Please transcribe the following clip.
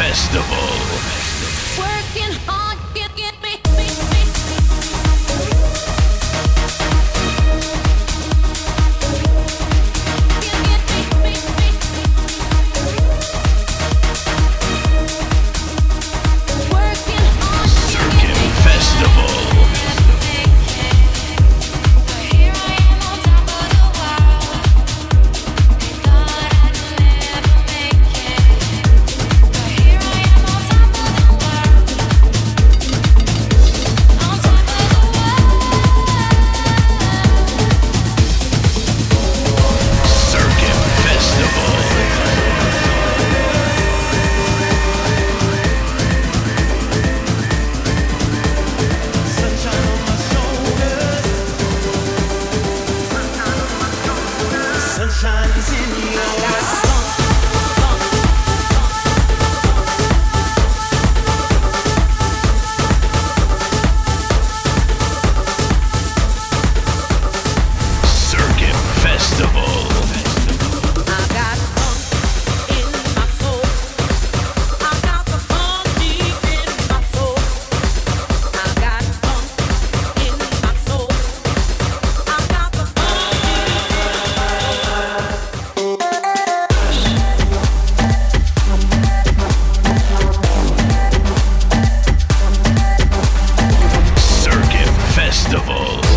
Festival. Oh.